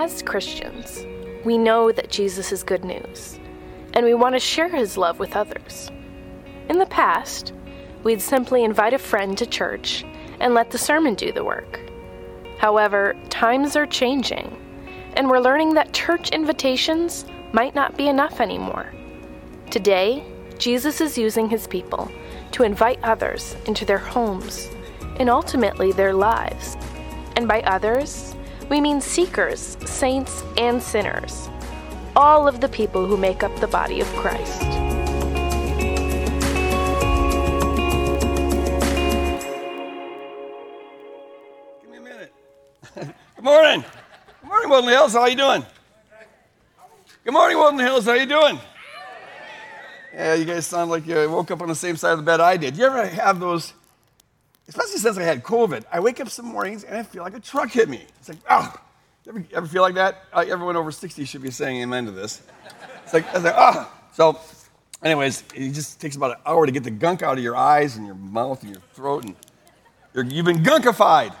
As Christians, we know that Jesus is good news, and we want to share his love with others. In the past, we'd simply invite a friend to church and let the sermon do the work. However, times are changing, and we're learning that church invitations might not be enough anymore. Today, Jesus is using his people to invite others into their homes and ultimately their lives. And by others, we mean seekers, saints, and sinners, all of the people who make up the body of Christ. Give me a minute. Good morning. Good morning, Woodland Hills. How are you doing? Good morning, Woodland Hills. How are you doing? Yeah, you guys sound like you woke up on the same side of the bed I did. You ever have those, especially since I had COVID, I wake up some mornings and I feel like a truck hit me. It's like, oh, ever, ever feel like that? Uh, everyone over 60 should be saying amen to this. It's like, I like, oh. So, anyways, it just takes about an hour to get the gunk out of your eyes and your mouth and your throat, and you're, you've been gunkified.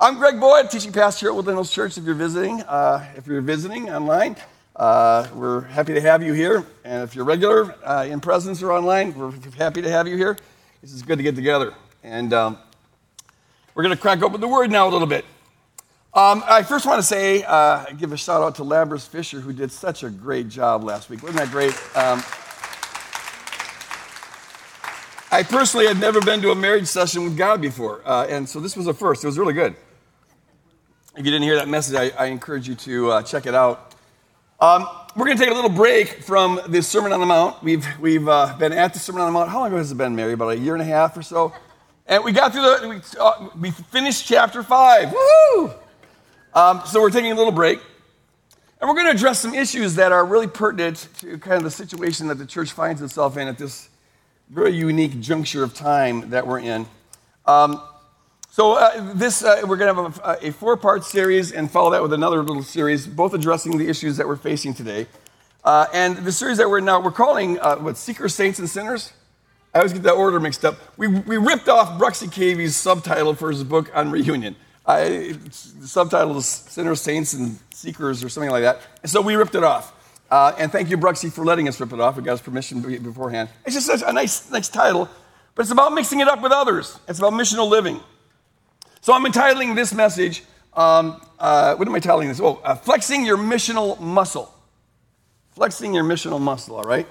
I'm Greg Boyd, teaching pastor here at Woodland Hills Church. If you're visiting, uh, if you're visiting online, uh, we're happy to have you here. And if you're regular uh, in presence or online, we're happy to have you here. This is good to get together. And um, we're going to crack open the word now a little bit. Um, I first want to say, uh, give a shout out to Labras Fisher, who did such a great job last week. Wasn't that great? Um, I personally had never been to a marriage session with God before, uh, and so this was a first. It was really good. If you didn't hear that message, I, I encourage you to uh, check it out. Um, we're going to take a little break from the Sermon on the Mount. We've, we've uh, been at the Sermon on the Mount. How long has it been, Mary? About a year and a half or so? And we got through the, we, uh, we finished chapter five. Woo! Um, so we're taking a little break. And we're going to address some issues that are really pertinent to kind of the situation that the church finds itself in at this very unique juncture of time that we're in. Um, so uh, this uh, we're going to have a, a, four-part series and follow that with another little series, both addressing the issues that we're facing today. Uh, and the series that we're now we're calling uh, what Seekers, Saints, and Sinners. I always get that order mixed up. We, we ripped off Bruxy Cavey's subtitle for his book on reunion. I, the subtitle is Sinners, Saints, and Seekers, or something like that. And so we ripped it off. Uh, and thank you, Bruxy, for letting us rip it off. We got his permission beforehand. It's just a nice, nice title, but it's about mixing it up with others. It's about missional living. So I'm entitling this message, um, uh, what am I titling this? Oh, uh, Flexing Your Missional Muscle. Flexing Your Missional Muscle, all right?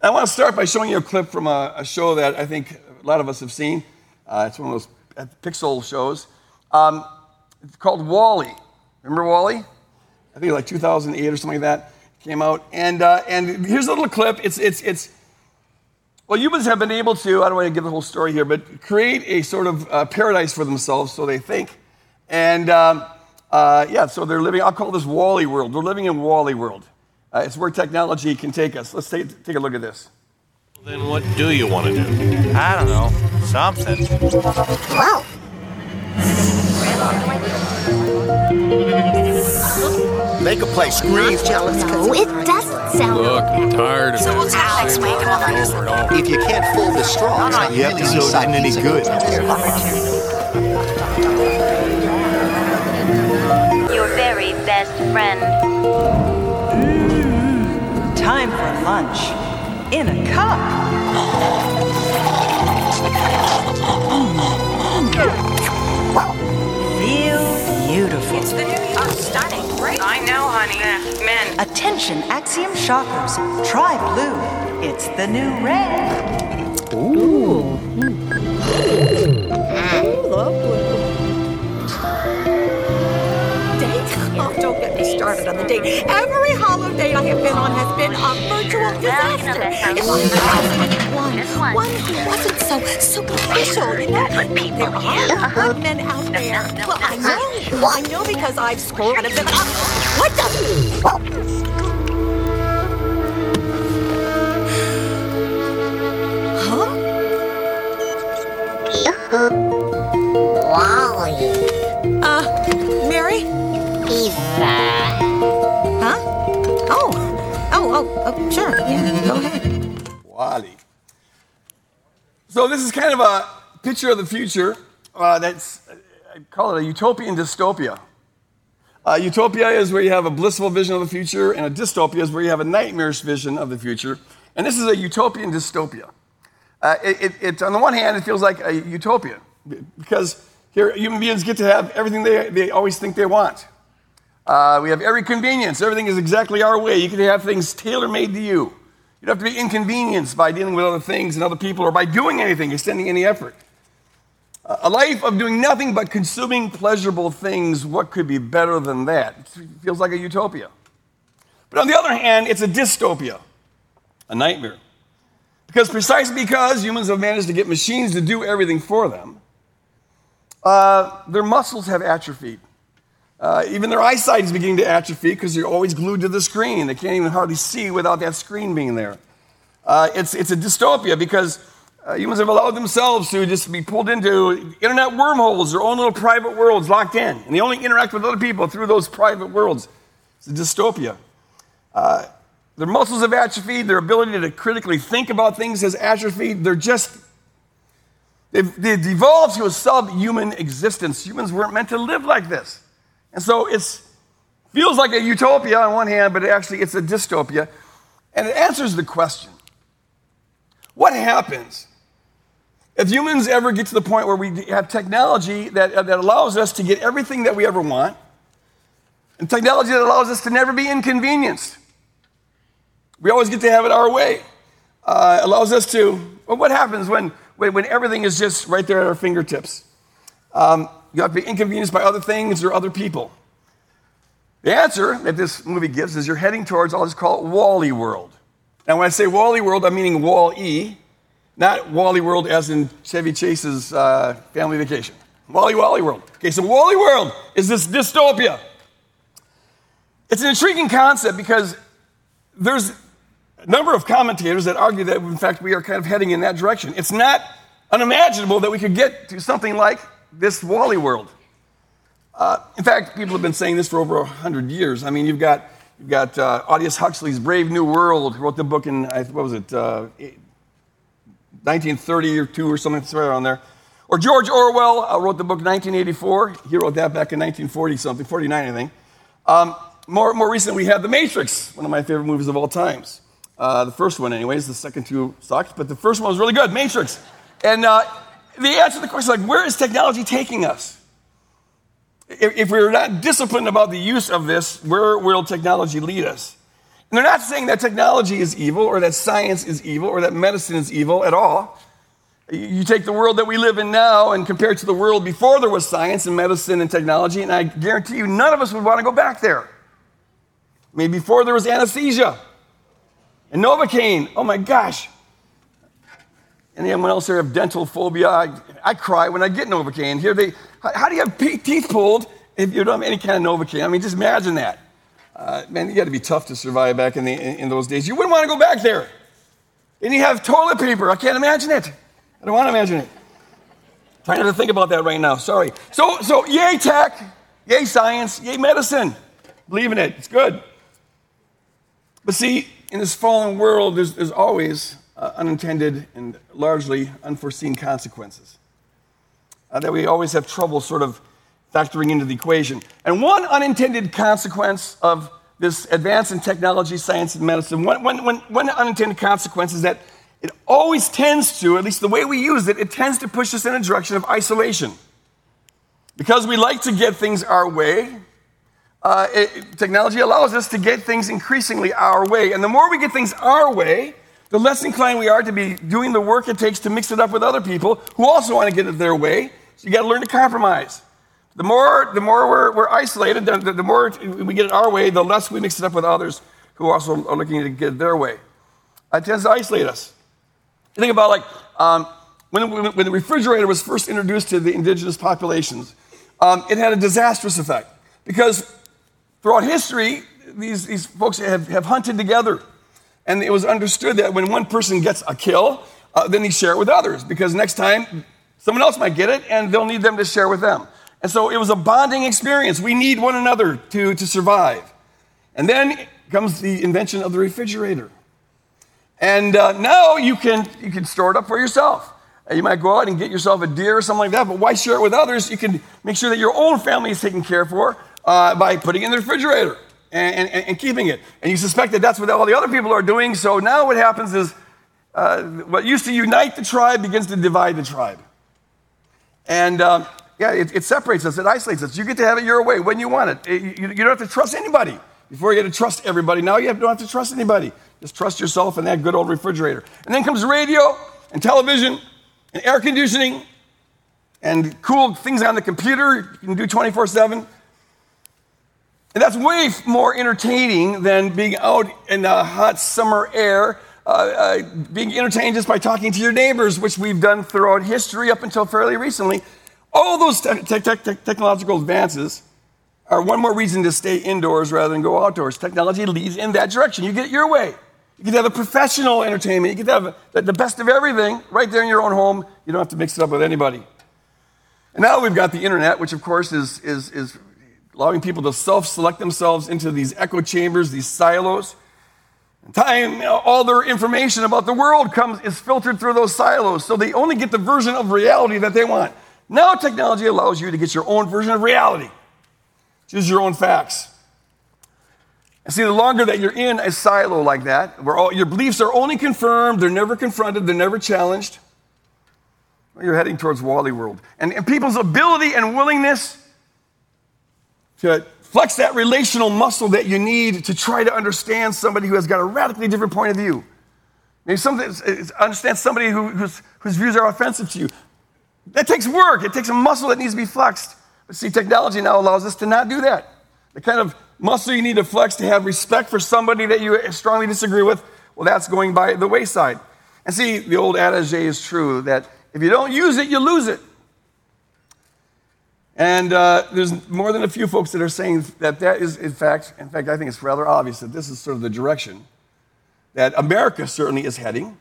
I want to start by showing you a clip from a, a, show that I think a lot of us have seen. Uh, it's one of those Pixar shows. Um, it's called WALL-E. Remember WALL-E? I think like 2008 or something like that came out. And, uh, and here's a little clip. It's, it's, it's, well, humans have been able to, I don't want to give the whole story here, but create a sort of uh, paradise for themselves, so they think. And um, uh, yeah, so they're living, I'll call this WALL-E world. They're living in WALL-E world. Uh, it's where technology can take us. Let's take, take a look at this. Then what do you want to do? I don't know. Something. Wow. Make a place scream. Jealous no, it doesn't sound Look, I'm tired of So we'll this. tell next week over. If you can't fold the straws, you have to decide any good. Your very best friend. Time for lunch. In a cup. Feel beautiful. It's the new oh, stunning. Great. I know, honey. Men. Attention, Axiom shoppers. Try blue. It's the new red. date? Started on the date. Every hollow date I have been on has been a virtual disaster. If I had one, one who wasn't so superficial, you know? There are good men out there. Well, I know. Well, I know because I've screwed them. Uh, what the? Huh? WALL-E. Uh, Mary? Pizza. Huh? Oh. Oh, oh, oh, sure. Yeah, go ahead. WALL-E. So this is kind of a picture of the future uh, that's, I call it a utopian dystopia. Uh, utopia is where you have a blissful vision of the future, and a dystopia is where you have a nightmarish vision of the future. And this is a utopian dystopia. Uh, it, it, it, on the one hand, it feels like a utopia because here human beings get to have everything they, they always think they want. Uh, we have every convenience. Everything is exactly our way. You can have things tailor made to you. You don't have to be inconvenienced by dealing with other things and other people or by doing anything, extending any effort. A life of doing nothing but consuming pleasurable things, what could be better than that? It feels like a utopia. But on the other hand, it's a dystopia, a nightmare. Because precisely because humans have managed to get machines to do everything for them, uh, their muscles have atrophied. Uh, even their eyesight is beginning to atrophy because they're always glued to the screen. They can't even hardly see without that screen being there. Uh, it's, it's a dystopia because uh, humans have allowed themselves to just be pulled into internet wormholes, their own little private worlds locked in. And they only interact with other people through those private worlds. It's a dystopia. Uh, their muscles have atrophied, their ability to critically think about things has atrophied. They're just, they've, they've evolved to a subhuman existence. Humans weren't meant to live like this. And so it feels like a utopia on one hand, but actually it's a dystopia. And it answers the question what happens if humans ever get to the point where we have technology that, uh, that allows us to get everything that we ever want, and technology that allows us to never be inconvenienced, we always get to have it our way. Uh, allows us to, well, what happens when, when, when, everything is just right there at our fingertips? Um, you have to be inconvenienced by other things or other people. The answer that this movie gives is you're heading towards, I'll just call it WALL-E World. Now, when I say WALL-E World, I'm meaning Wall-E, not Wally World as in Chevy Chase's uh, family vacation. Wally Wally World. Okay, so Wally World is this dystopia. It's an intriguing concept because there's a number of commentators that argue that, in fact, we are kind of heading in that direction. It's not unimaginable that we could get to something like this Wally World. Uh, in fact, people have been saying this for over 100 years. I mean, you've got, you've got uh, Aldous Huxley's Brave New World, who wrote the book in, what was it, uh, 1930 or two or something somewhere around there. Or George Orwell uh, wrote the book 1984. He wrote that back in 1940 something, 49, I think. Um, more, more recently, we had The Matrix, one of my favorite movies of all times. Uh, the first one, anyways. The second two sucked, but the first one was really good, Matrix. And uh, the answer to the question, like, where is technology taking us? If, if we're not disciplined about the use of this, where will technology lead us? And they're not saying that technology is evil or that science is evil or that medicine is evil at all. You take the world that we live in now and compare it to the world before there was science and medicine and technology, and I guarantee you none of us would want to go back there. I mean, before there was anesthesia and Novocaine. Oh my gosh. Anyone else here have dental phobia? I, I cry when I get Novocaine. Here they, how, how do you have teeth pulled if you don't have any kind of Novocaine? I mean, just imagine that. Uh, man, you got to be tough to survive back in, the, in, in, those days. You wouldn't want to go back there. And you have toilet paper. I can't imagine it. I don't want to imagine it. trying to think about that right now. Sorry. So, so yay tech, yay science, yay medicine. Believe in it. It's good. But see, in this fallen world, there's, there's always uh, unintended and largely unforeseen consequences uh, that we always have trouble sort of factoring into the equation. And one unintended consequence of this advance in technology, science, and medicine, one, one, one, one unintended consequence is that it always tends to, at least the way we use it, it tends to push us in a direction of isolation. Because we like to get things our way, uh, it, technology allows us to get things increasingly our way. And the more we get things our way, the less inclined we are to be doing the work it takes to mix it up with other people who also want to get it their way. So you got to learn to compromise. The more, the more we're, we're isolated, the, the, more we get it our way, the less we mix it up with others who also are looking to get their way. It tends to isolate us. You think about like um, when, when, the refrigerator was first introduced to the indigenous populations, um, it had a disastrous effect because throughout history, these, these folks have, have hunted together. And it was understood that when one person gets a kill, uh, then he share it with others because next time someone else might get it and they'll need them to share with them. And so it was a bonding experience. We need one another to, to survive. And then comes the invention of the refrigerator. And uh, now you can, you can store it up for yourself. Uh, you might go out and get yourself a deer or something like that, but why share it with others? You can make sure that your own family is taken care for. uh, by putting it in the refrigerator and, and, and keeping it. And you suspect that that's what all the other people are doing. So now what happens is uh, what used to unite the tribe begins to divide the tribe. And um, yeah, it, it, separates us, it isolates us. You get to have it your way when you want it. it you, you, don't have to trust anybody. Before you get to trust everybody, now you don't have to trust anybody. Just trust yourself and that good old refrigerator. And then comes radio and television and air conditioning and cool things on the computer you can do 24 7. And that's way more entertaining than being out in the hot summer air, uh, uh, being entertained just by talking to your neighbors, which we've done throughout history up until fairly recently. All those te- te- te- technological advances are one more reason to stay indoors rather than go outdoors. Technology leads in that direction. You get it your way. You can have a professional entertainment. You can have the best of everything right there in your own home. You don't have to mix it up with anybody. And now we've got the internet, which of course is, is, is allowing people to self select themselves into these echo chambers, these silos. And time, all their information about the world comes, is filtered through those silos. So they only get the version of reality that they want. Now technology allows you to get your own version of reality. Choose your own facts. And see, the longer that you're in a silo like that, where all your beliefs are only confirmed, they're never confronted, they're never challenged, you're heading towards Wally World. And, and people's ability and willingness to flex that relational muscle that you need to try to understand somebody who has got a radically different point of view. Maybe something, understand somebody who, whose, whose views are offensive to you. That takes work. It takes a muscle that needs to be flexed. But see, technology now allows us to not do that. The kind of muscle you need to flex to have respect for somebody that you strongly disagree with, well, that's going by the wayside. And see, the old adage is true that if you don't use it, you lose it. And uh, there's more than a few folks that are saying that that is, in fact, in fact, I think it's rather obvious that this is sort of the direction that America certainly is heading,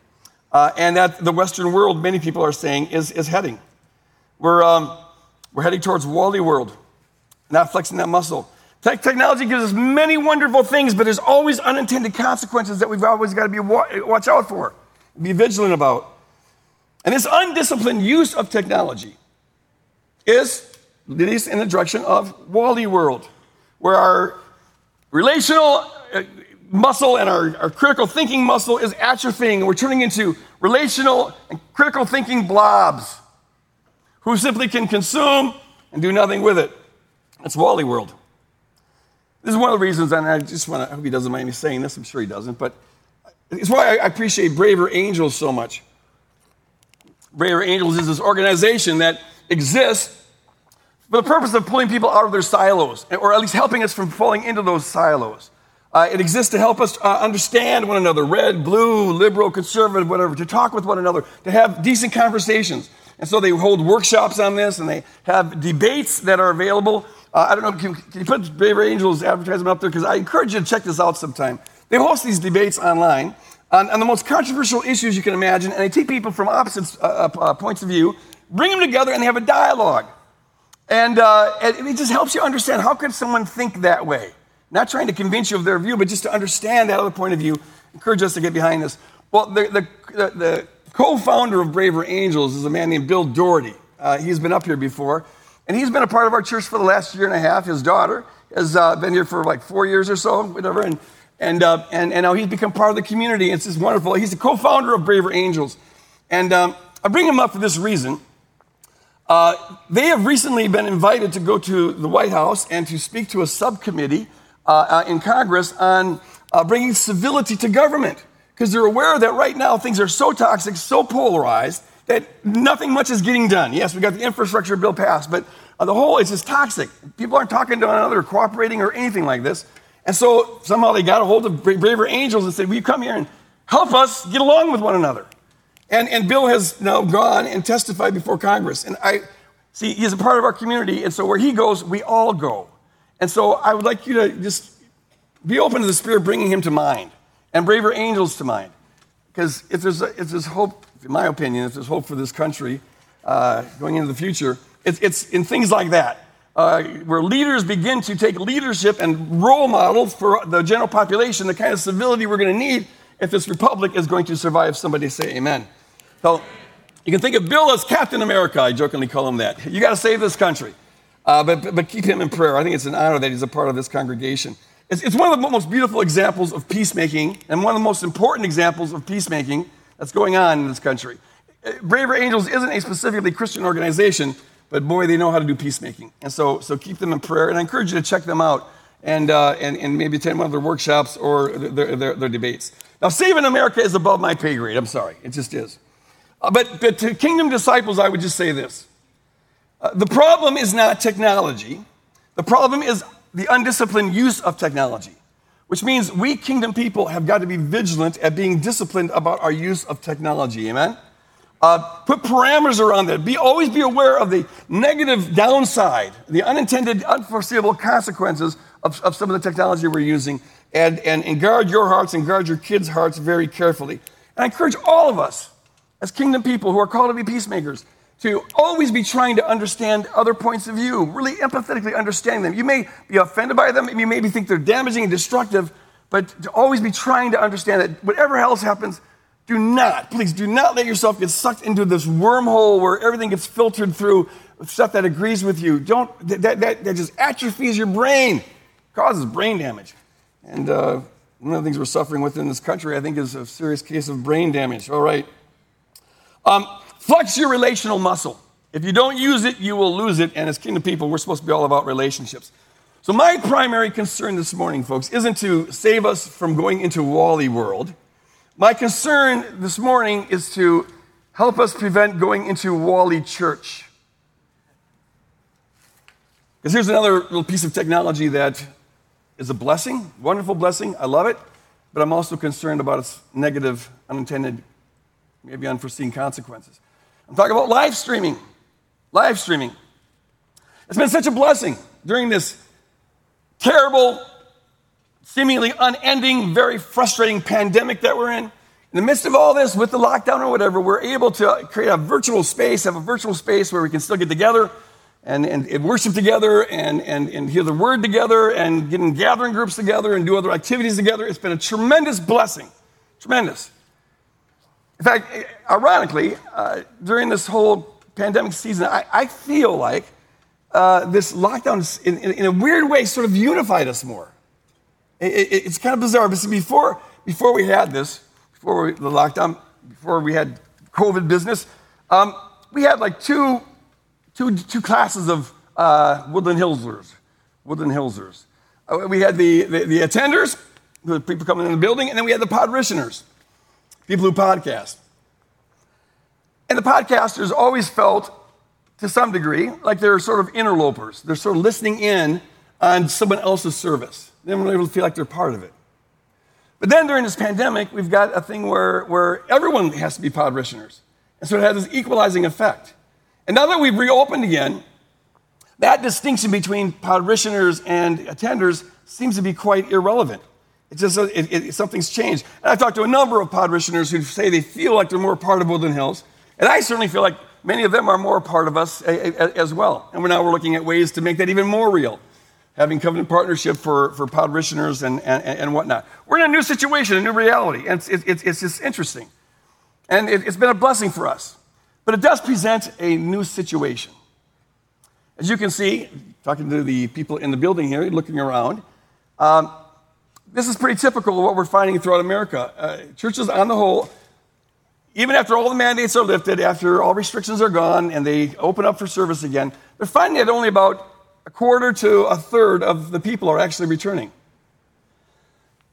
uh, and that the Western world, many people are saying, is, is heading. We're, um, we're heading towards Wally world, not flexing that muscle. Tech technology gives us many wonderful things, but there's always unintended consequences that we've always got to be watch out for, be vigilant about. And this undisciplined use of technology is leads in the direction of Wally world, where our relational uh, muscle and our, our critical thinking muscle is atrophying, and we're turning into relational and critical thinking blobs who simply can consume and do nothing with it. That's Wally world. This is one of the reasons, and I just want to, I hope he doesn't mind me saying this, I'm sure he doesn't, but it's why I appreciate Braver Angels so much. Braver Angels is this organization that exists for the purpose of pulling people out of their silos, or at least helping us from falling into those silos. Uh, it exists to help us uh, understand one another red, blue, liberal, conservative, whatever, to talk with one another, to have decent conversations. And so they hold workshops on this and they have debates that are available. Uh, I don't know, can, can, you put Braver Angels advertisement up there? Because I encourage you to check this out sometime. They host these debates online on, on the most controversial issues you can imagine, and they take people from opposite uh, uh, points of view, bring them together, and they have a dialogue. And, uh, it just helps you understand how could someone think that way? Not trying to convince you of their view, but just to understand that other point of view. Encourage us to get behind this. Well, the, the, the co founder of Braver Angels is a man named Bill Doherty. Uh, he's been up here before, and he's been a part of our church for the last year and a half. His daughter has uh, been here for like four years or so, whatever, and, and, uh, and, and now he's become part of the community. It's just wonderful. He's the co founder of Braver Angels. And um, I bring him up for this reason. Uh, they have recently been invited to go to the White House and to speak to a subcommittee uh, uh, in Congress on uh, bringing civility to government. Because they're aware that right now things are so toxic, so polarized, that nothing much is getting done. Yes, we got the infrastructure bill passed, but uh, the whole is just toxic. People aren't talking to one another, cooperating, or anything like this. And so somehow they got a hold of braver angels and said, Will you come here and help us get along with one another? And, and Bill has now gone and testified before Congress. And I see he's a part of our community, and so where he goes, we all go. And so I would like you to just be open to the Spirit bringing him to mind and braver angels to mind. Because if there's, if there's hope, in my opinion, if there's hope for this country uh, going into the future, it's, it's in things like that. Uh, where leaders begin to take leadership and role models for the general population, the kind of civility we're going to need if this republic is going to survive. Somebody say amen. So you can think of Bill as Captain America. I jokingly call him that. You got to save this country. Uh, but, but keep him in prayer. I think it's an honor that he's a part of this congregation. It's, it's one of the most beautiful examples of peacemaking and one of the most important examples of peacemaking that's going on in this country. Uh, Braver Angels isn't a specifically Christian organization, but boy, they know how to do peacemaking. And so, so keep them in prayer. And I encourage you to check them out and, uh, and, and maybe attend one of their workshops or their, their, their debates. Now, saving America is above my pay grade. I'm sorry. It just is. Uh, but, but to kingdom disciples, I would just say this uh, the problem is not technology, the problem is the undisciplined use of technology, which means we kingdom people have got to be vigilant at being disciplined about our use of technology. Amen? Uh, put parameters around that. Be always be aware of the negative downside, the unintended, unforeseeable consequences of, of some of the technology we're using, and, and, and guard your hearts and guard your kids' hearts very carefully. And I encourage all of us, as kingdom people who are called to be peacemakers, to always be trying to understand other points of view, really empathetically understanding them. You may be offended by them, you may maybe think they're damaging and destructive, but to always be trying to understand that whatever else happens, do not, please do not let yourself get sucked into this wormhole where everything gets filtered through stuff that agrees with you. Don't, that, that, that just atrophies your brain, causes brain damage. And uh, one of the things we're suffering with in this country, I think, is a serious case of brain damage. All right. Um, flex your relational muscle. If you don't use it, you will lose it. And as kingdom people, we're supposed to be all about relationships. So, my primary concern this morning, folks, isn't to save us from going into Wally world. My concern this morning is to help us prevent going into Wally Church. Because here's another little piece of technology that is a blessing, wonderful blessing. I love it. But I'm also concerned about its negative, unintended, maybe unforeseen consequences. I'm talking about live streaming. Live streaming. It's been such a blessing during this terrible, seemingly unending, very frustrating pandemic that we're in. In the midst of all this, with the lockdown or whatever, we're able to create a virtual space, have a virtual space where we can still get together and, and, and, worship together and, and, and hear the word together and get in gathering groups together and do other activities together. It's been a tremendous blessing. Tremendous. In fact, ironically, uh, during this whole pandemic season, I, I feel like uh, this lockdown, in, in, in, a weird way, sort of unified us more. It, it, it's kind of bizarre, but before, before we had this, before we, the lockdown, before we had COVID business, um, we had like two two, two classes of uh, Woodland Hillsers. Woodland Hillsers. Uh, we had the, the, the, attenders, the people coming in the building, and then we had the podritioners, people who podcast. And the podcasters always felt, to some degree, like they're sort of interlopers. They're sort of listening in on someone else's service. They don't really feel like they're part of it. But then during this pandemic, we've got a thing where, where everyone has to be podritioners. And so it has this equalizing effect. And now that we've reopened again, that distinction between parishioners and attenders seems to be quite irrelevant. It's just it, it, something's changed. And I've talked to a number of parishioners who say they feel like they're more part of Woodland Hills. And I certainly feel like many of them are more part of us as well. And we're now we're looking at ways to make that even more real, having covenant partnership for, for parishioners and, and, and whatnot. We're in a new situation, a new reality. And it's, it's, it's just interesting. And it, it's been a blessing for us. But it does present a new situation. As you can see, talking to the people in the building here, looking around, um, this is pretty typical of what we're finding throughout America. Uh, churches, on the whole, even after all the mandates are lifted, after all restrictions are gone, and they open up for service again, they're finding that only about a quarter to a third of the people are actually returning.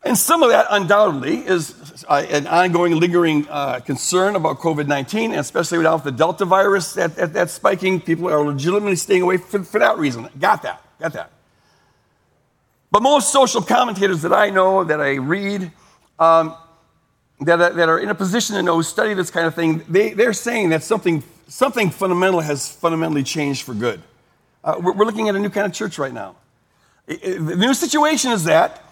And some of that undoubtedly is uh, an ongoing, lingering uh, concern about COVID 19, especially now with the Delta virus that, that, that's spiking. People are legitimately staying away for, for that reason. Got that, got that. But most social commentators that I know, that I read, um, that, that are in a position to know, study this kind of thing, they, they're saying that something, something fundamental has fundamentally changed for good. Uh, we're, we're looking at a new kind of church right now. The new situation is that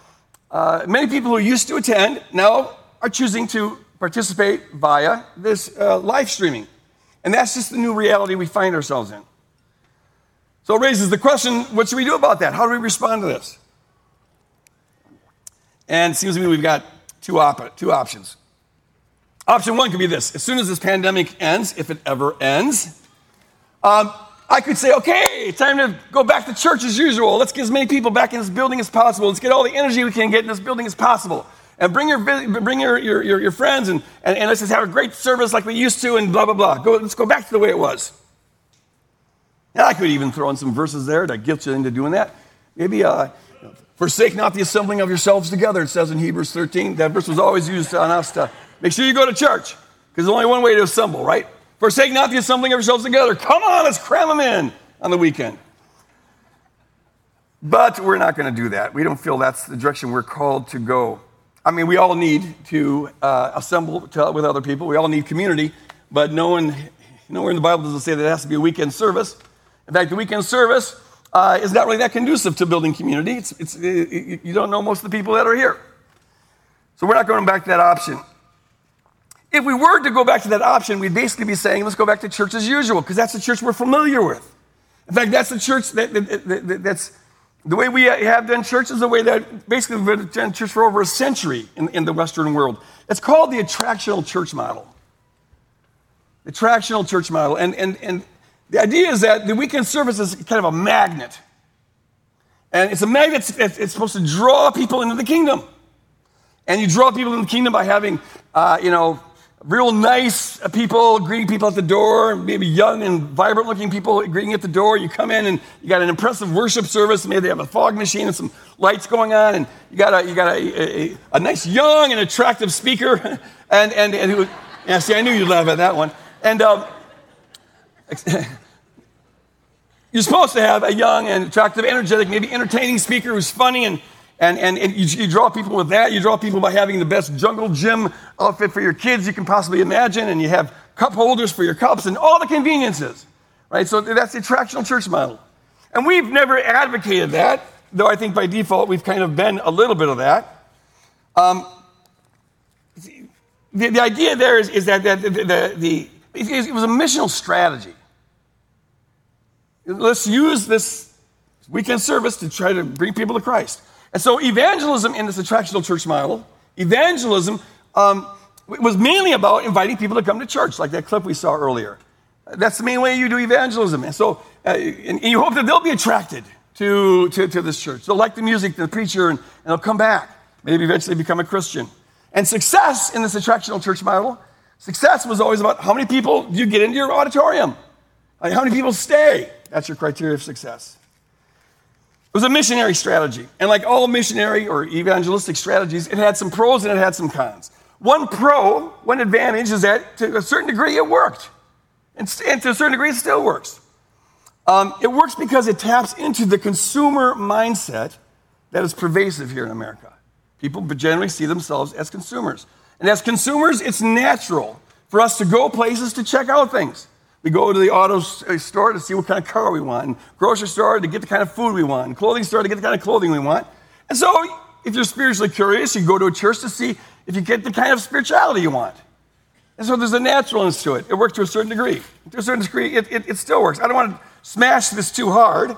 uh, many people who used to attend now are choosing to participate via this uh, live streaming. And that's just the new reality we find ourselves in. So it raises the question what should we do about that? How do we respond to this? And seems to me we've got two, op- two options. Option one could be this as soon as this pandemic ends, if it ever ends, um, I could say, okay, time to go back to church as usual. Let's get as many people back in this building as possible. Let's get all the energy we can get in this building as possible. And bring your, bring your, your, your, your friends and, and, and let's just have a great service like we used to and blah, blah, blah. Go, let's go back to the way it was. And I could even throw in some verses there to guilt you into doing that. Maybe, uh, forsake not the assembling of yourselves together, it says in Hebrews 13. That verse was always used on us to make sure you go to church because there's only one way to assemble, right? Forsake not the assembling of yourselves together. Come on, let's cram them in on the weekend. But we're not going to do that. We don't feel that's the direction we're called to go. I mean, we all need to uh, assemble to, with other people. We all need community, but no one, nowhere in the Bible does it say that it has to be a weekend service. In fact, the weekend service uh, is not really that conducive to building community. It's, it's, it, you don't know most of the people that are here. So we're not going back to that option. If we were to go back to that option, we'd basically be saying, let's go back to church as usual, because that's the church we're familiar with. In fact, that's the church that, that, that, that's the way we have done church is the way that basically we've done church for over a century in, in the Western world. It's called the attractional church model. Attractional church model. And, and, and the idea is that the weekend service is kind of a magnet. And it's a magnet, it's, supposed to draw people into the kingdom. And you draw people into the kingdom by having, uh, you know, real nice people greeting people at the door, maybe young and vibrant looking people greeting at the door. You come in and you got an impressive worship service. Maybe they have a fog machine and some lights going on, and you got a, you got a, a, a nice young and attractive speaker. and, and, and who, yeah, see, I knew you'd laugh at that one. And um, you're supposed to have a young and attractive, energetic, maybe entertaining speaker who's funny and and, and, and you, you, draw people with that. You draw people by having the best jungle gym outfit for your kids you can possibly imagine, and you have cup holders for your cups and all the conveniences, right? So that's the attractional church model. And we've never advocated that, though I think by default we've kind of been a little bit of that. Um, the, the, idea there is, is that, the, the, the, it was a missional strategy. Let's use this weekend service to try to bring people to Christ. And so, evangelism in this attractional church model, evangelism um, was mainly about inviting people to come to church, like that clip we saw earlier. That's the main way you do evangelism. And so, uh, and you hope that they'll be attracted to, to, to, this church. They'll like the music, the preacher, and, and they'll come back. Maybe eventually become a Christian. And success in this attractional church model, success was always about how many people do you get into your auditorium? Like how many people stay? That's your criteria of success. It was a missionary strategy. And like all missionary or evangelistic strategies, it had some pros and it had some cons. One pro, one advantage is that to a certain degree it worked. And, and to a certain degree it still works. Um, it works because it taps into the consumer mindset that is pervasive here in America. People generally see themselves as consumers. And as consumers, it's natural for us to go places to check out things. We go to the auto uh, store to see what kind of car we want, and grocery store to get the kind of food we want, and clothing store to get the kind of clothing we want. And so, if you're spiritually curious, you go to a church to see if you get the kind of spirituality you want. And so there's a naturalness to it. It works to a certain degree. To a certain degree, it, it, it still works. I don't want to smash this too hard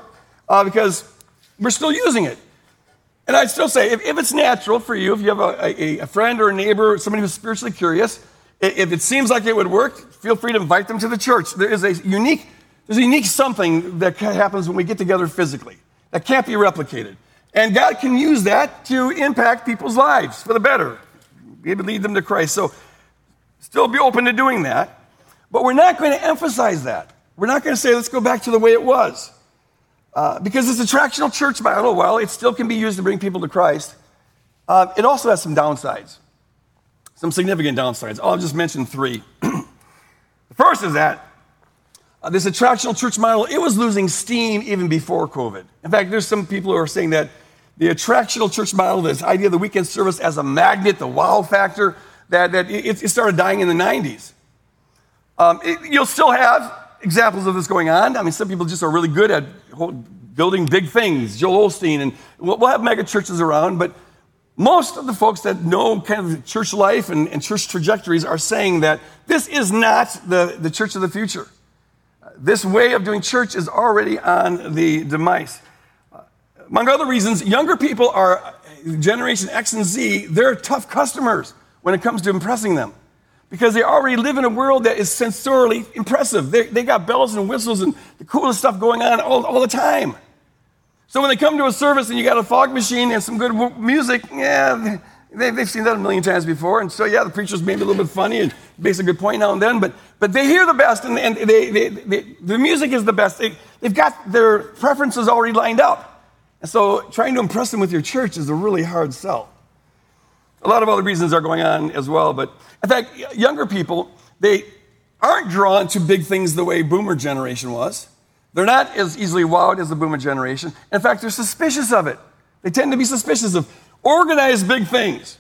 uh, because we're still using it. And I'd still say, if, if it's natural for you, if you have a, a, a friend or a neighbor, somebody who's spiritually curious, if it seems like it would work, feel free to invite them to the church. There is a unique, there's a unique something that happens when we get together physically that can't be replicated. And God can use that to impact people's lives for the better, maybe lead them to Christ. So still be open to doing that. But we're not going to emphasize that. We're not going to say, let's go back to the way it was. Uh, because this attractional church model, while it still can be used to bring people to Christ, uh, it also has some downsides some significant downsides. I'll just mention three. the first is that uh, this attractional church model, it was losing steam even before COVID. In fact, there's some people who are saying that the attractional church model, this idea of the weekend service as a magnet, the wow factor, that, that it, it started dying in the 90s. Um, it, you'll still have examples of this going on. I mean, some people just are really good at building big things, Joel Osteen, and we'll, we'll have mega churches around, but most of the folks that know kind of church life and, and church trajectories are saying that this is not the, the church of the future. This way of doing church is already on the demise. Among other reasons, younger people are, Generation X and Z, they're tough customers when it comes to impressing them. because they already live in a world that is sensorially impressive. They, they got bells and whistles and the coolest stuff going on all, all the time. So when they come to a service and you got a fog machine and some good music, yeah, they, they've seen that a million times before. And so, yeah, the preacher's maybe a little bit funny and makes a good point now and then, but, but they hear the best and, and they, they, they, the music is the best. They, they've got their preferences already lined up. And so trying to impress them with your church is a really hard sell. A lot of other reasons are going on as well, but in fact, younger people, they aren't drawn to big things the way boomer generation was. They're not as easily wowed as the boomer generation. In fact, they're suspicious of it. They tend to be suspicious of organized big things.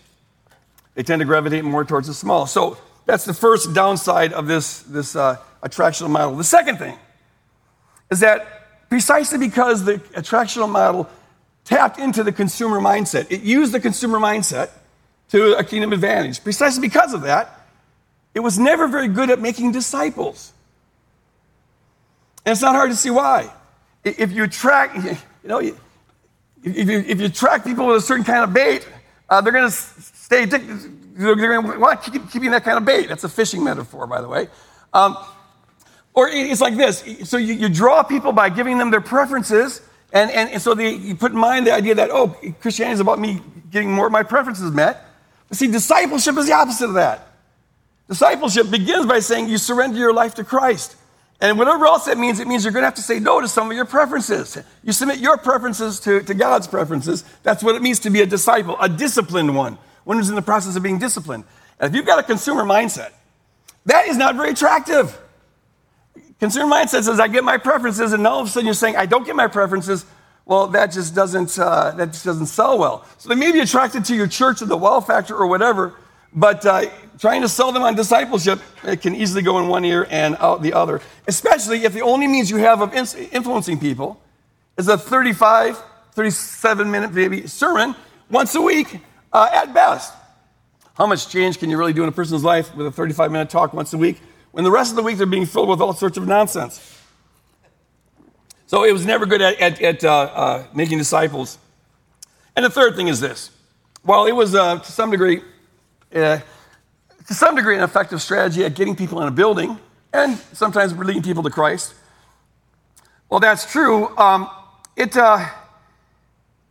They tend to gravitate more towards the small. So that's the first downside of this, this uh, attractional model. The second thing is that precisely because the attractional model tapped into the consumer mindset, it used the consumer mindset to a kingdom advantage. Precisely because of that, it was never very good at making disciples. And it's not hard to see why. If you attract, you know, if you, if you attract people with a certain kind of bait, uh, they're going to stay addicted. They're going to want to keep keeping that kind of bait. That's a fishing metaphor, by the way. Um, or it's like this. So you, you, draw people by giving them their preferences, and, and, and so they, you put in mind the idea that, oh, Christianity is about me getting more of my preferences met. But see, discipleship is the opposite of that. Discipleship begins by saying you surrender your life to Christ. And whatever else that means, it means you're going to have to say no to some of your preferences. You submit your preferences to, to God's preferences. That's what it means to be a disciple, a disciplined one, one who's in the process of being disciplined. And if you've got a consumer mindset, that is not very attractive. Consumer mindset says, I get my preferences, and all of a sudden you're saying, I don't get my preferences. Well, that just doesn't, uh, that just doesn't sell well. So they may be attracted to your church or the wow factor or whatever, but uh, trying to sell them on discipleship, it can easily go in one ear and out the other, especially if the only means you have of influencing people is a 35, 37 minute maybe sermon once a week uh, at best. How much change can you really do in a person's life with a 35 minute talk once a week when the rest of the week they're being filled with all sorts of nonsense? So it was never good at, at, at uh, uh, making disciples. And the third thing is this while it was uh, to some degree, uh, to some degree, an effective strategy at getting people in a building and sometimes leading people to Christ. Well, that's true. Um, it, uh,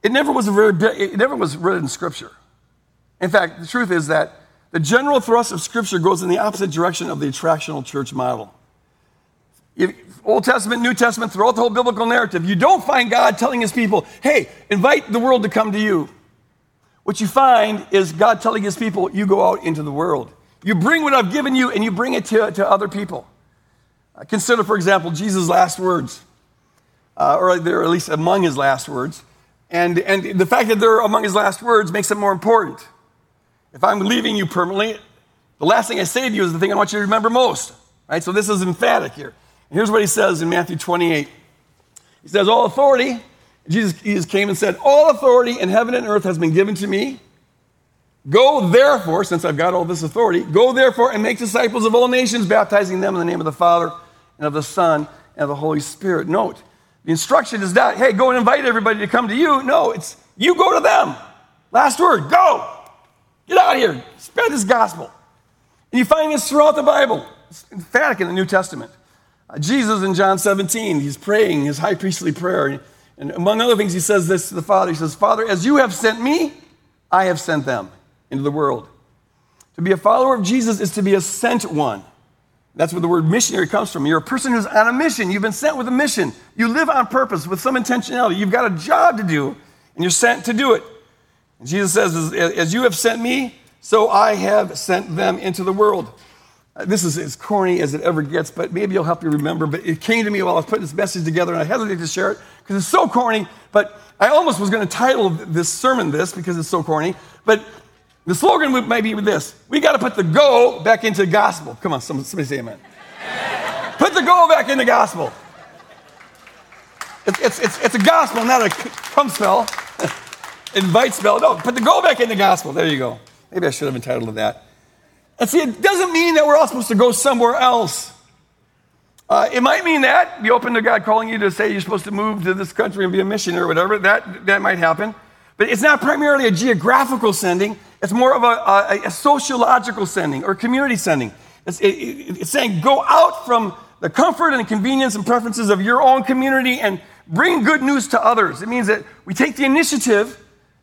it never was very it never was written in Scripture. In fact, the truth is that the general thrust of Scripture goes in the opposite direction of the attractional church model. If, Old Testament, New Testament, throughout the whole biblical narrative, you don't find God telling his people, hey, invite the world to come to you. What you find is God telling his people, you go out into the world. You bring what I've given you and you bring it to, to other people. Uh, consider, for example, Jesus' last words, uh, or they're at least among his last words. And, and the fact that they're among his last words makes it more important. If I'm leaving you permanently, the last thing I say to you is the thing I want you to remember most. Right? So this is emphatic here. And here's what he says in Matthew 28. He says, All authority, Jesus, Jesus came and said, All authority in heaven and earth has been given to me. Go therefore, since I've got all this authority, go therefore and make disciples of all nations, baptizing them in the name of the Father and of the Son and of the Holy Spirit. Note, the instruction is not, hey, go and invite everybody to come to you. No, it's you go to them. Last word, go. Get out of here. Spread this gospel. And you find this throughout the Bible. It's emphatic in the New Testament. Uh, Jesus in John 17, he's praying his high priestly prayer. And among other things, he says this to the Father. He says, Father, as you have sent me, I have sent them into the world. To be a follower of Jesus is to be a sent one. That's where the word missionary comes from. You're a person who's on a mission. You've been sent with a mission. You live on purpose with some intentionality. You've got a job to do, and you're sent to do it. And Jesus says, As you have sent me, so I have sent them into the world. Uh, this is as corny as it ever gets, but maybe it'll help you remember. But it came to me while I was putting this message together, and I hesitate to share it because it's so corny. But I almost was going to title this sermon this because it's so corny. But the slogan might be this We got to put the go back into the gospel. Come on, somebody say amen. put the go back in the gospel. It's, it's, it's, it's a gospel, not a come spell, invite spell. No, put the go back in the gospel. There you go. Maybe I should have entitled it that. And see, it doesn't mean that we're all supposed to go somewhere else. Uh, it might mean that, be open to God calling you to say you're supposed to move to this country and be a missionary or whatever. That, that might happen. But it's not primarily a geographical sending, It's more of a, a, a sociological sending or community sending. It's, it, it, it's saying go out from the comfort and convenience and preferences of your own community and bring good news to others. It means that we take the initiative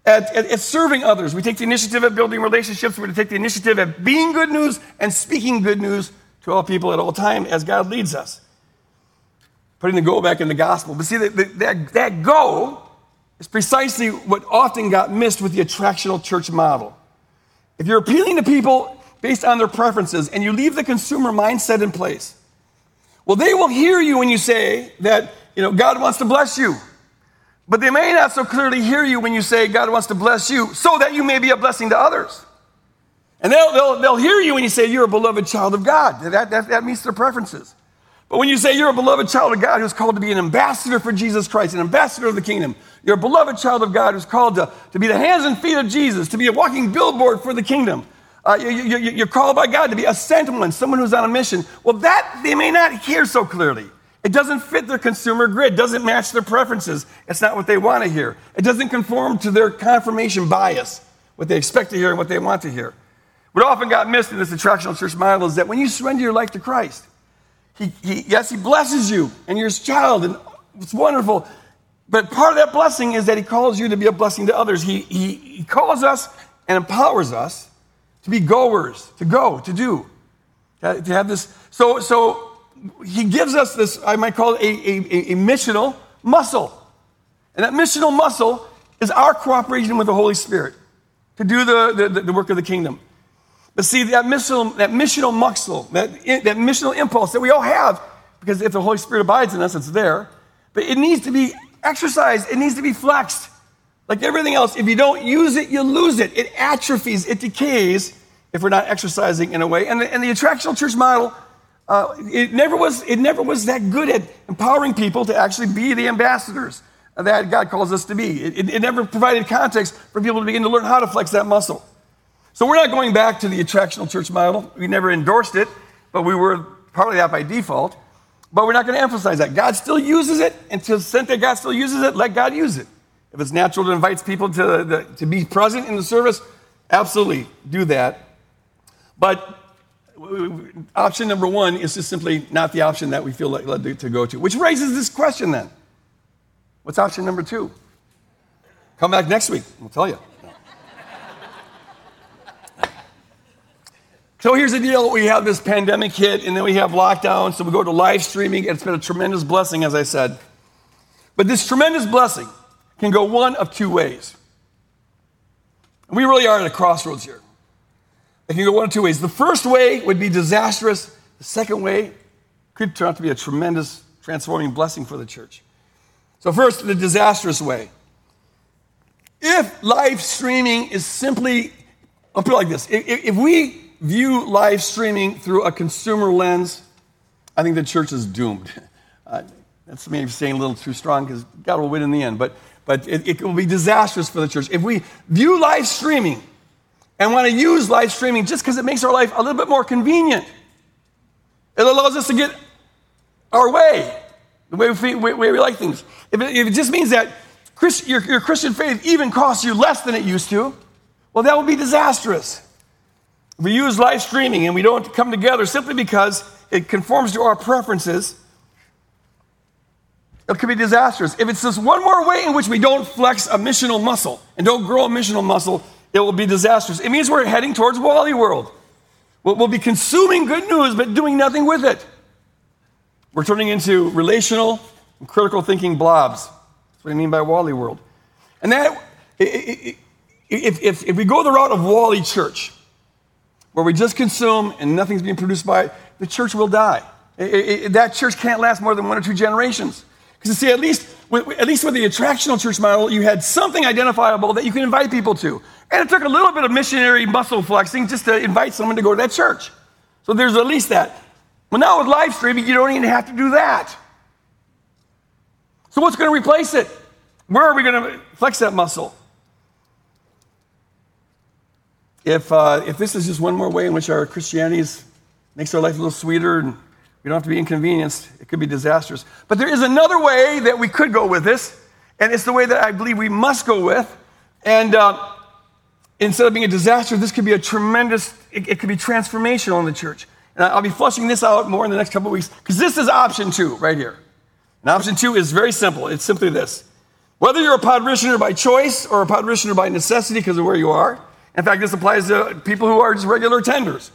at, at, at serving others. We take the initiative at building relationships. We're to take the initiative at being good news and speaking good news to all people at all time as God leads us. Putting the go back in the gospel. But see, that, that, that go is precisely what often got missed with the attractional church model. If you're appealing to people based on their preferences and you leave the consumer mindset in place, well, they will hear you when you say that, you know, God wants to bless you. But they may not so clearly hear you when you say God wants to bless you so that you may be a blessing to others. And they'll, they'll, they'll hear you when you say you're a beloved child of God. That, that, that meets their preferences. But when you say you're a beloved child of God who's called to be an ambassador for Jesus Christ, an ambassador of the kingdom, you're a beloved child of God who's called to, to be the hands and feet of Jesus, to be a walking billboard for the kingdom. Uh, you, you, you're called by God to be a sent one, someone who's on a mission. Well, that they may not hear so clearly. It doesn't fit their consumer grid, doesn't match their preferences. It's not what they want to hear. It doesn't conform to their confirmation bias, what they expect to hear and what they want to hear. What often got missed in this attractional church model is that when you surrender your life to Christ, he, he, yes, He blesses you and you're His child, and it's wonderful. But part of that blessing is that He calls you to be a blessing to others. He, he, he calls us and empowers us to be goers, to go, to do, to have this. So, so He gives us this, I might call it a, a, a missional muscle. And that missional muscle is our cooperation with the Holy Spirit to do the, the, the work of the kingdom. But see, that missional, that missional muscle, that, that missional impulse that we all have, because if the Holy Spirit abides in us, it's there, but it needs to be exercised, it needs to be flexed. Like everything else, if you don't use it, you lose it. It atrophies, it decays if we're not exercising in a way. And the, and the attractional church model, uh, it, never was, it never was that good at empowering people to actually be the ambassadors that God calls us to be. It, it, it never provided context for people to begin to learn how to flex that muscle. So we're not going back to the attractional church model. We never endorsed it, but we were partly that by default. But we're not going to emphasize that. God still uses it, and to the extent that God still uses it, let God use it. If it's natural to invite people to, the, to be present in the service, absolutely do that. But option number one is just simply not the option that we feel led to go to, which raises this question then. What's option number two? Come back next week, we'll tell you. So here's the deal we have this pandemic hit, and then we have lockdown, so we go to live streaming. And it's been a tremendous blessing, as I said. But this tremendous blessing can go one of two ways. We really are at a crossroads here. It can go one of two ways. The first way would be disastrous, the second way could turn out to be a tremendous transforming blessing for the church. So, first, the disastrous way. If live streaming is simply, I'll put it like this if, if we view live streaming through a consumer lens, I think the church is doomed. Uh, that's maybe saying a little too strong because God will win in the end, but, but it, it will be disastrous for the church. If we view live streaming and want to use live streaming just because it makes our life a little bit more convenient, it allows us to get our way, the way we, we like things. If it, if it just means that Christ, your, your Christian faith even costs you less than it used to, well, that would be disastrous we use live streaming and we don't come together simply because it conforms to our preferences, it could be disastrous. If it's just one more way in which we don't flex a missional muscle and don't grow a missional muscle, it will be disastrous. It means we're heading towards WALL-E World. We'll, be consuming good news but doing nothing with it. We're turning into relational and critical thinking blobs. That's what I mean by WALL-E World. And that, if, if, if we go the route of WALL-E Church, where we just consume and nothing's being produced by it, the church will die. It, it, that church can't last more than one or two generations. Because you see, at least, with, at least with the attractional church model, you had something identifiable that you can invite people to. And it took a little bit of missionary muscle flexing just to invite someone to go to that church. So there's at least that. Well, now with live streaming, you don't even have to do that. So what's going to replace it? Where are we going to flex that muscle? if, uh, if this is just one more way in which our Christianity makes our life a little sweeter and we don't have to be inconvenienced, it could be disastrous. But there is another way that we could go with this, and it's the way that I believe we must go with. And uh, instead of being a disaster, this could be a tremendous, it, it could be transformational in the church. And I'll be flushing this out more in the next couple of weeks because this is option two right here. And option two is very simple. It's simply this. Whether you're a parishioner by choice or a parishioner by necessity because of where you are, in fact, this applies to people who are just regular tenders.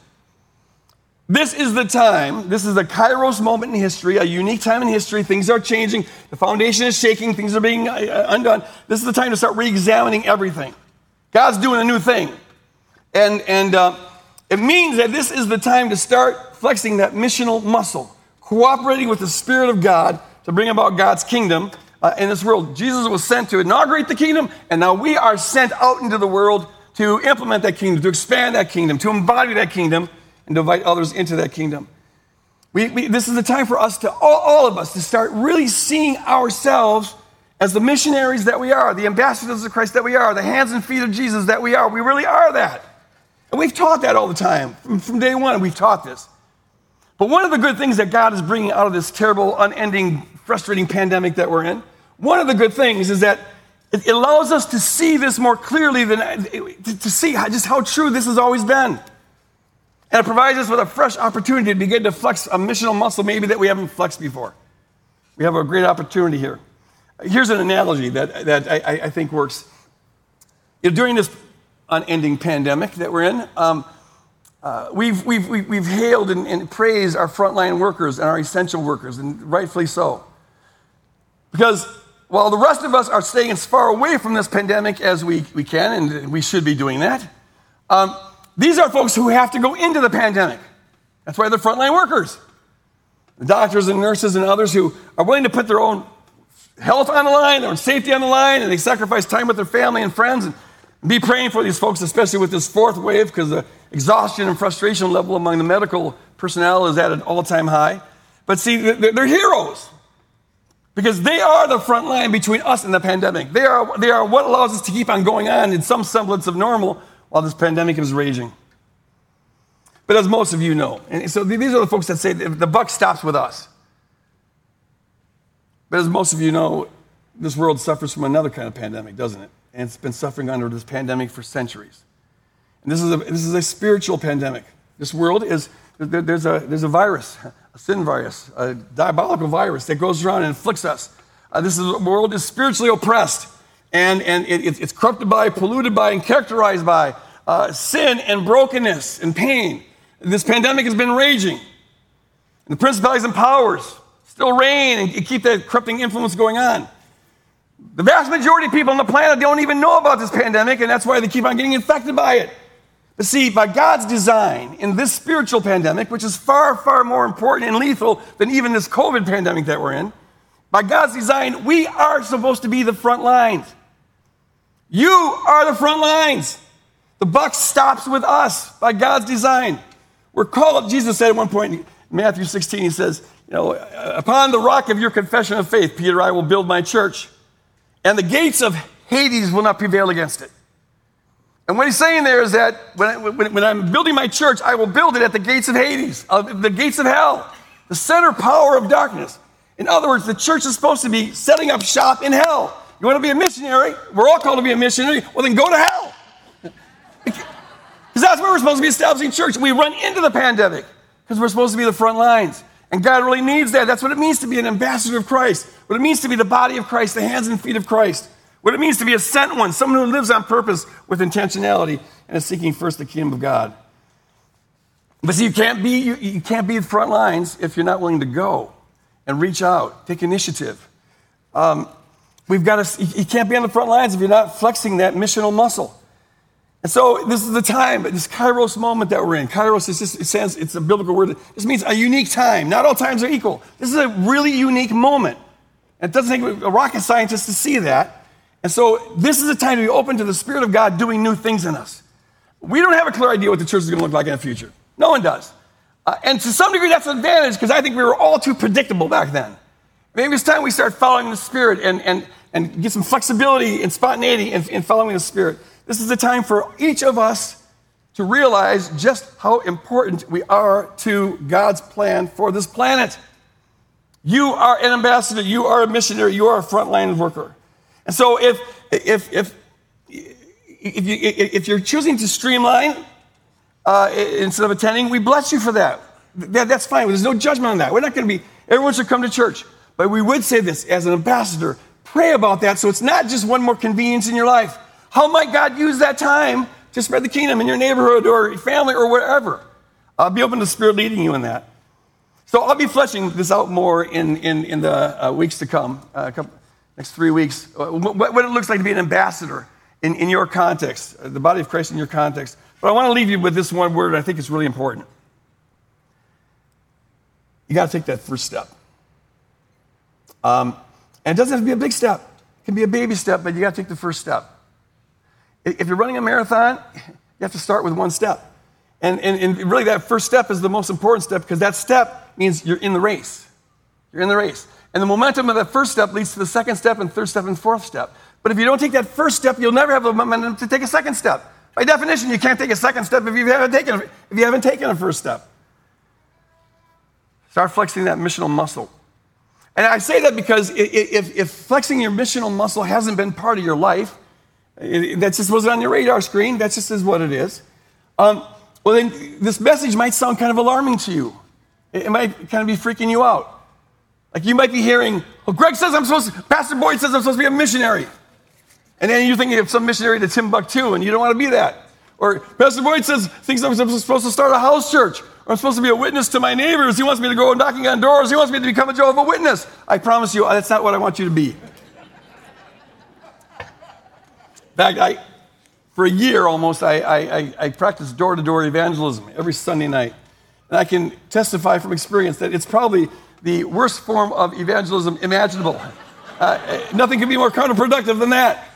This is the time, this is the kairos moment in history, a unique time in history. Things are changing, the foundation is shaking, things are being uh, undone. This is the time to start re examining everything. God's doing a new thing. And, and uh, it means that this is the time to start flexing that missional muscle, cooperating with the Spirit of God to bring about God's kingdom uh, in this world. Jesus was sent to inaugurate the kingdom, and now we are sent out into the world to implement that kingdom, to expand that kingdom, to embody that kingdom and invite others into that kingdom. We, we, this is the time for us to, all, all of us, to start really seeing ourselves as the missionaries that we are, the ambassadors of Christ that we are, the hands and feet of Jesus that we are. We really are that. And we've taught that all the time. From, from day one, we've taught this. But one of the good things that God is bringing out of this terrible, unending, frustrating pandemic that we're in, one of the good things is that it allows us to see this more clearly than to see just how true this has always been. And it provides us with a fresh opportunity to begin to flex a missional muscle maybe that we haven't flexed before. We have a great opportunity here. Here's an analogy that, that I, I think works. You know, during this unending pandemic that we're in, um, uh, we've, we've, we've, hailed and, and praised our frontline workers and our essential workers, and rightfully so. Because while the rest of us are staying as far away from this pandemic as we, we can, and we should be doing that, um, these are folks who have to go into the pandemic. That's why they're frontline workers. The doctors and nurses and others who are willing to put their own health on the line, their own safety on the line, and they sacrifice time with their family and friends and be praying for these folks, especially with this fourth wave, because the exhaustion and frustration level among the medical personnel is at an all time high. But see, they're heroes because they are the front line between us and the pandemic. They are, they are what allows us to keep on going on in some semblance of normal while this pandemic is raging. But as most of you know, and so these are the folks that say the buck stops with us. But as most of you know, this world suffers from another kind of pandemic, doesn't it? And it's been suffering under this pandemic for centuries. And this is a, this is a spiritual pandemic. This world is, there's a, there's a virus, a sin virus, a diabolical virus that goes around and inflicts us. Uh, this is, world is spiritually oppressed and, and it, it's corrupted by, polluted by, and characterized by uh, sin and brokenness and pain. This pandemic has been raging. And the principalities and powers still reign and keep that corrupting influence going on. The vast majority of people on the planet don't even know about this pandemic, and that's why they keep on getting infected by it. But see, by God's design, in this spiritual pandemic, which is far, far more important and lethal than even this COVID pandemic that we're in, by God's design, we are supposed to be the front lines. You are the front lines. The buck stops with us by God's design. We're called, Jesus said at one point in Matthew 16, he says, you know, upon the rock of your confession of faith, Peter, I will build my church, and the gates of Hades will not prevail against it. And what he's saying there is that when, I, when, I'm building my church, I will build it at the gates of Hades, uh, the gates of hell, the center power of darkness. In other words, the church is supposed to be setting up shop in hell. You want to be a missionary? We're all called to be a missionary. Well, then go to hell. Because that's where we're supposed to be establishing church. We run into the pandemic because we're supposed to be the front lines. And God really needs that. That's what it means to be an ambassador of Christ, what it means to be the body of Christ, the hands and feet of Christ, what it means to be a sent one, someone who lives on purpose with intentionality and is seeking first the kingdom of God. But see, you can't be, you, you can't be the front lines if you're not willing to go and reach out, take initiative. Um, we've got to, you can't be on the front lines if you're not flexing that missional muscle. And so this is the time, this kairos moment that we're in. Kairos is just, it stands, it's a biblical word. This means a unique time. Not all times are equal. This is a really unique moment. And it doesn't take a rocket scientist to see that. And so this is a time to be open to the Spirit of God doing new things in us. We don't have a clear idea what the church is going to look like in the future. No one does. Uh, and to some degree, that's an advantage because I think we were all too predictable back then. Maybe it's time we start following the Spirit and, and, and get some flexibility and spontaneity in, in following the Spirit. This is the time for each of us to realize just how important we are to God's plan for this planet. You are an ambassador, you are a missionary, you are a frontline worker. And so if, if, if if, you, if you're choosing to streamline uh, instead of attending, we bless you for that. that. That's fine. There's no judgment on that. We're not going to be, everyone should come to church. But we would say this as an ambassador pray about that so it's not just one more convenience in your life. How might God use that time to spread the kingdom in your neighborhood or your family or wherever? Uh, be open to the Spirit leading you in that. So I'll be fleshing this out more in, in, in the uh, weeks to come, uh, couple, next three weeks, uh, what, what, it looks like to be an ambassador in, in your context, uh, the body of Christ in your context. But I want to leave you with this one word I think is really important. You got to take that first step. Um, and it doesn't have to be a big step. It can be a baby step, but you got to take the first step. If you're running a marathon, you have to start with one step. And, and, and really, that first step is the most important step because that step means you're in the race. You're in the race. And the momentum of that first step leads to the second step and third step and fourth step. But if you don't take that first step, you'll never have the momentum to take a second step. By definition, you can't take a second step if you haven't taken, if you haven't taken a first step. Start flexing that missional muscle. And I say that because if, if flexing your missional muscle hasn't been part of your life, that just wasn't on your radar screen, that just is what it is. Um, well, then this message might sound kind of alarming to you. It, might kind of be freaking you out. Like you might be hearing, well, Greg says I'm supposed to, Pastor Boyd says I'm supposed to be a missionary. And then you're thinking of some missionary to Timbuktu, and you don't want to be that. Or Pastor Boyd says, thinks I'm supposed to start a house church. Or I'm supposed to be a witness to my neighbors. He wants me to go knocking on doors. He wants me to become a Jehovah Witness. I promise you, that's not what I want you to be. In fact, I, for a year almost, I, I, I practiced door to door evangelism every Sunday night. And I can testify from experience that it's probably the worst form of evangelism imaginable. Uh, nothing can be more counterproductive than that.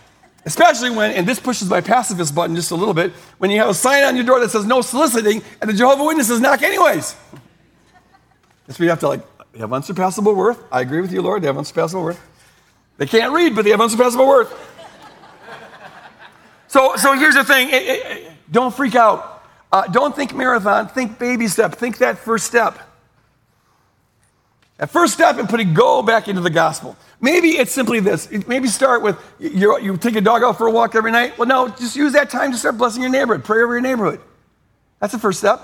Especially when, and this pushes my pacifist button just a little bit, when you have a sign on your door that says no soliciting and the Jehovah Witnesses knock anyways. That's where you have to like, they have unsurpassable worth. I agree with you, Lord, they have unsurpassable worth. They can't read, but they have unsurpassable worth. So, so here's the thing it, it, don't freak out. Uh, don't think marathon, think baby step, think that first step. That first step in putting go back into the gospel. Maybe it's simply this. Maybe start with you take a dog out for a walk every night. Well, no, just use that time to start blessing your neighborhood. Pray over your neighborhood. That's the first step.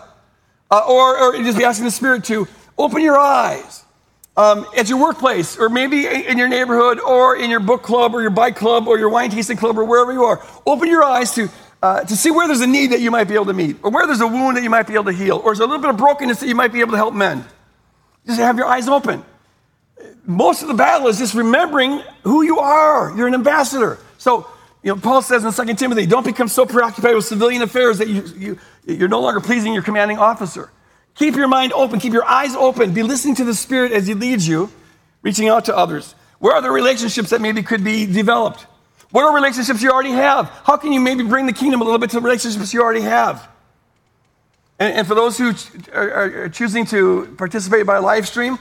Uh, or, or just be asking the Spirit to open your eyes um, at your workplace, or maybe in your neighborhood, or in your book club, or your bike club, or your wine tasting club, or wherever you are. Open your eyes to, uh, to see where there's a need that you might be able to meet, or where there's a wound that you might be able to heal, or there's a little bit of brokenness that you might be able to help mend. Just have your eyes open most of the battle is just remembering who you are. You're an ambassador. So, you know, Paul says in 2 Timothy, don't become so preoccupied with civilian affairs that you, you, you're no longer pleasing your commanding officer. Keep your mind open, keep your eyes open, be listening to the Spirit as He leads you, reaching out to others. Where are the relationships that maybe could be developed? What are relationships you already have? How can you maybe bring the kingdom a little bit to the relationships you already have? And, and for those who are, are, choosing to participate by live stream,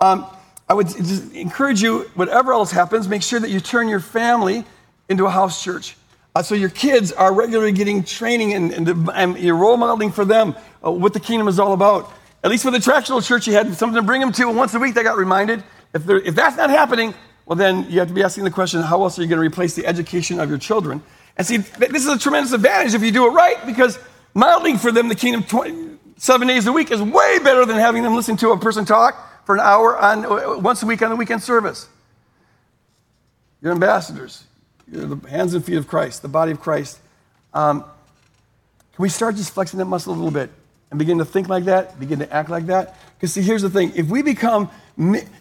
um, I would encourage you, whatever else happens, make sure that you turn your family into a house church. Uh, so your kids are regularly getting training and, and, and you're role modeling for them uh, what the kingdom is all about. At least for the attractional church, you had something to bring them to. And once a week, they got reminded. If, if that's not happening, well, then you have to be asking the question how else are you going to replace the education of your children? And see, this is a tremendous advantage if you do it right because modeling for them the kingdom 20, seven days a week is way better than having them listen to a person talk for an hour on, once a week on the weekend service. You're ambassadors. You're the hands and feet of Christ, the body of Christ. Um, can we start just flexing that muscle a little bit and begin to think like that, begin to act like that? Because see, here's the thing: if we become,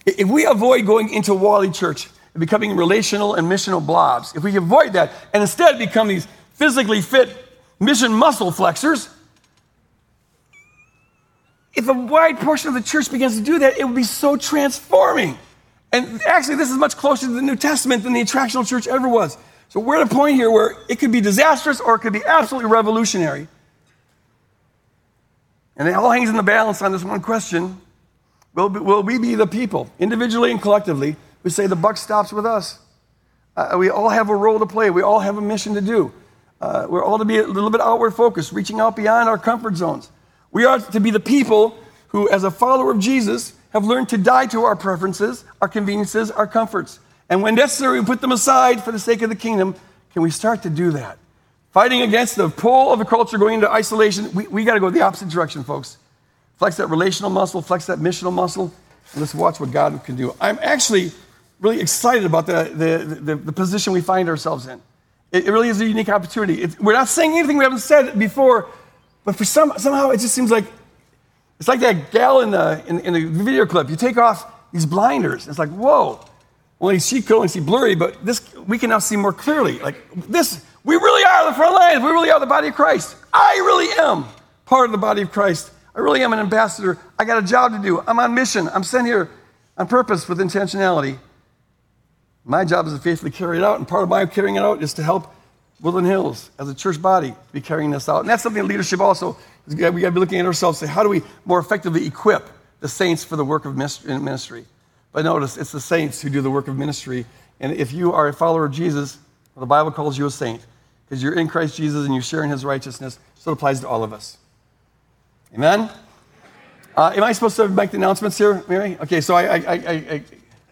if we avoid going into WALL-E Church and becoming relational and missional blobs, if we avoid that and instead become these physically fit mission muscle flexors, if a wide portion of the church begins to do that, it would be so transforming. And actually, this is much closer to the New Testament than the attractional church ever was. So we're at a point here where it could be disastrous or it could be absolutely revolutionary. And it all hangs in the balance on this one question Will, will we be the people, individually and collectively, who say the buck stops with us? Uh, we all have a role to play, we all have a mission to do. Uh, we're all to be a little bit outward focused, reaching out beyond our comfort zones. We are to be the people who, as a follower of Jesus, have learned to die to our preferences, our conveniences, our comforts. And when necessary, we put them aside for the sake of the kingdom. Can we start to do that? fighting against the pull of the culture, going into isolation. We, we got to go the opposite direction, folks. Flex that relational muscle, flex that missional muscle, and let's watch what God can do. I'm actually really excited about the, the, the, the position we find ourselves in. It, it really is a unique opportunity. It, we're not saying anything we haven't said before, but for some, somehow it just seems like it's like that gal in the, in, in the video clip. You take off these blinders. It's like, whoa. Well, she could only see blurry, but this we can now see more clearly. Like this, we really are the front lines. We really are the body of Christ. I really am part of the body of Christ. I really am an ambassador. I got a job to do. I'm on mission. I'm sent here on purpose with intentionality. My job is to faithfully carry it out, and part of my carrying it out is to help Woodland Hills as a church body to be carrying this out. And that's something leadership also, we got to be looking at ourselves say, how do we more effectively equip the saints for the work of ministry? But notice, it's the saints who do the work of ministry. And if you are a follower of Jesus, well, the Bible calls you a saint because you're in Christ Jesus and you share in his righteousness. So it applies to all of us. Amen? Uh, am I supposed to make the announcements here, Mary? Okay, so I, I, I,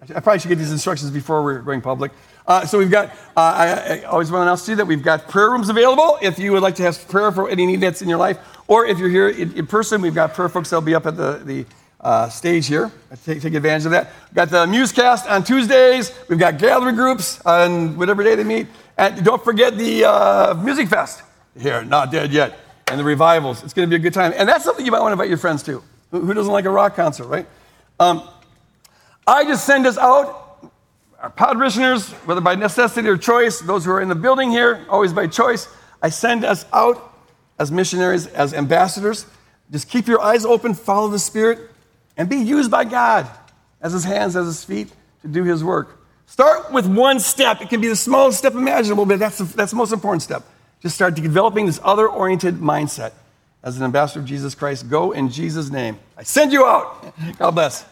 I, probably should get these instructions before we're going public. Uh, so we've got, uh, I, always want to announce to you that we've got prayer rooms available if you would like to have prayer for any need that's in your life. Or if you're here in, in person, we've got prayer folks that'll be up at the, the uh, stage here. Take, take advantage of that. We've got the Musecast on Tuesdays. We've got gathering groups on whatever day they meet. And don't forget the uh, Music Fest here, not dead yet, and the revivals. It's going to be a good time. And that's something you might want to invite your friends to. Who, who doesn't like a rock concert, right? Um, I just send us out, our parishioners, whether by necessity or choice, those who are in the building here, always by choice. I send us out as missionaries, as ambassadors. Just keep your eyes open, follow the Spirit, and be used by God as his hands, as his feet to do his work. Start with one step. It can be the smallest step imaginable, but that's the, that's the most important step. Just start developing this other oriented mindset. As an ambassador of Jesus Christ, go in Jesus' name. I send you out. God bless.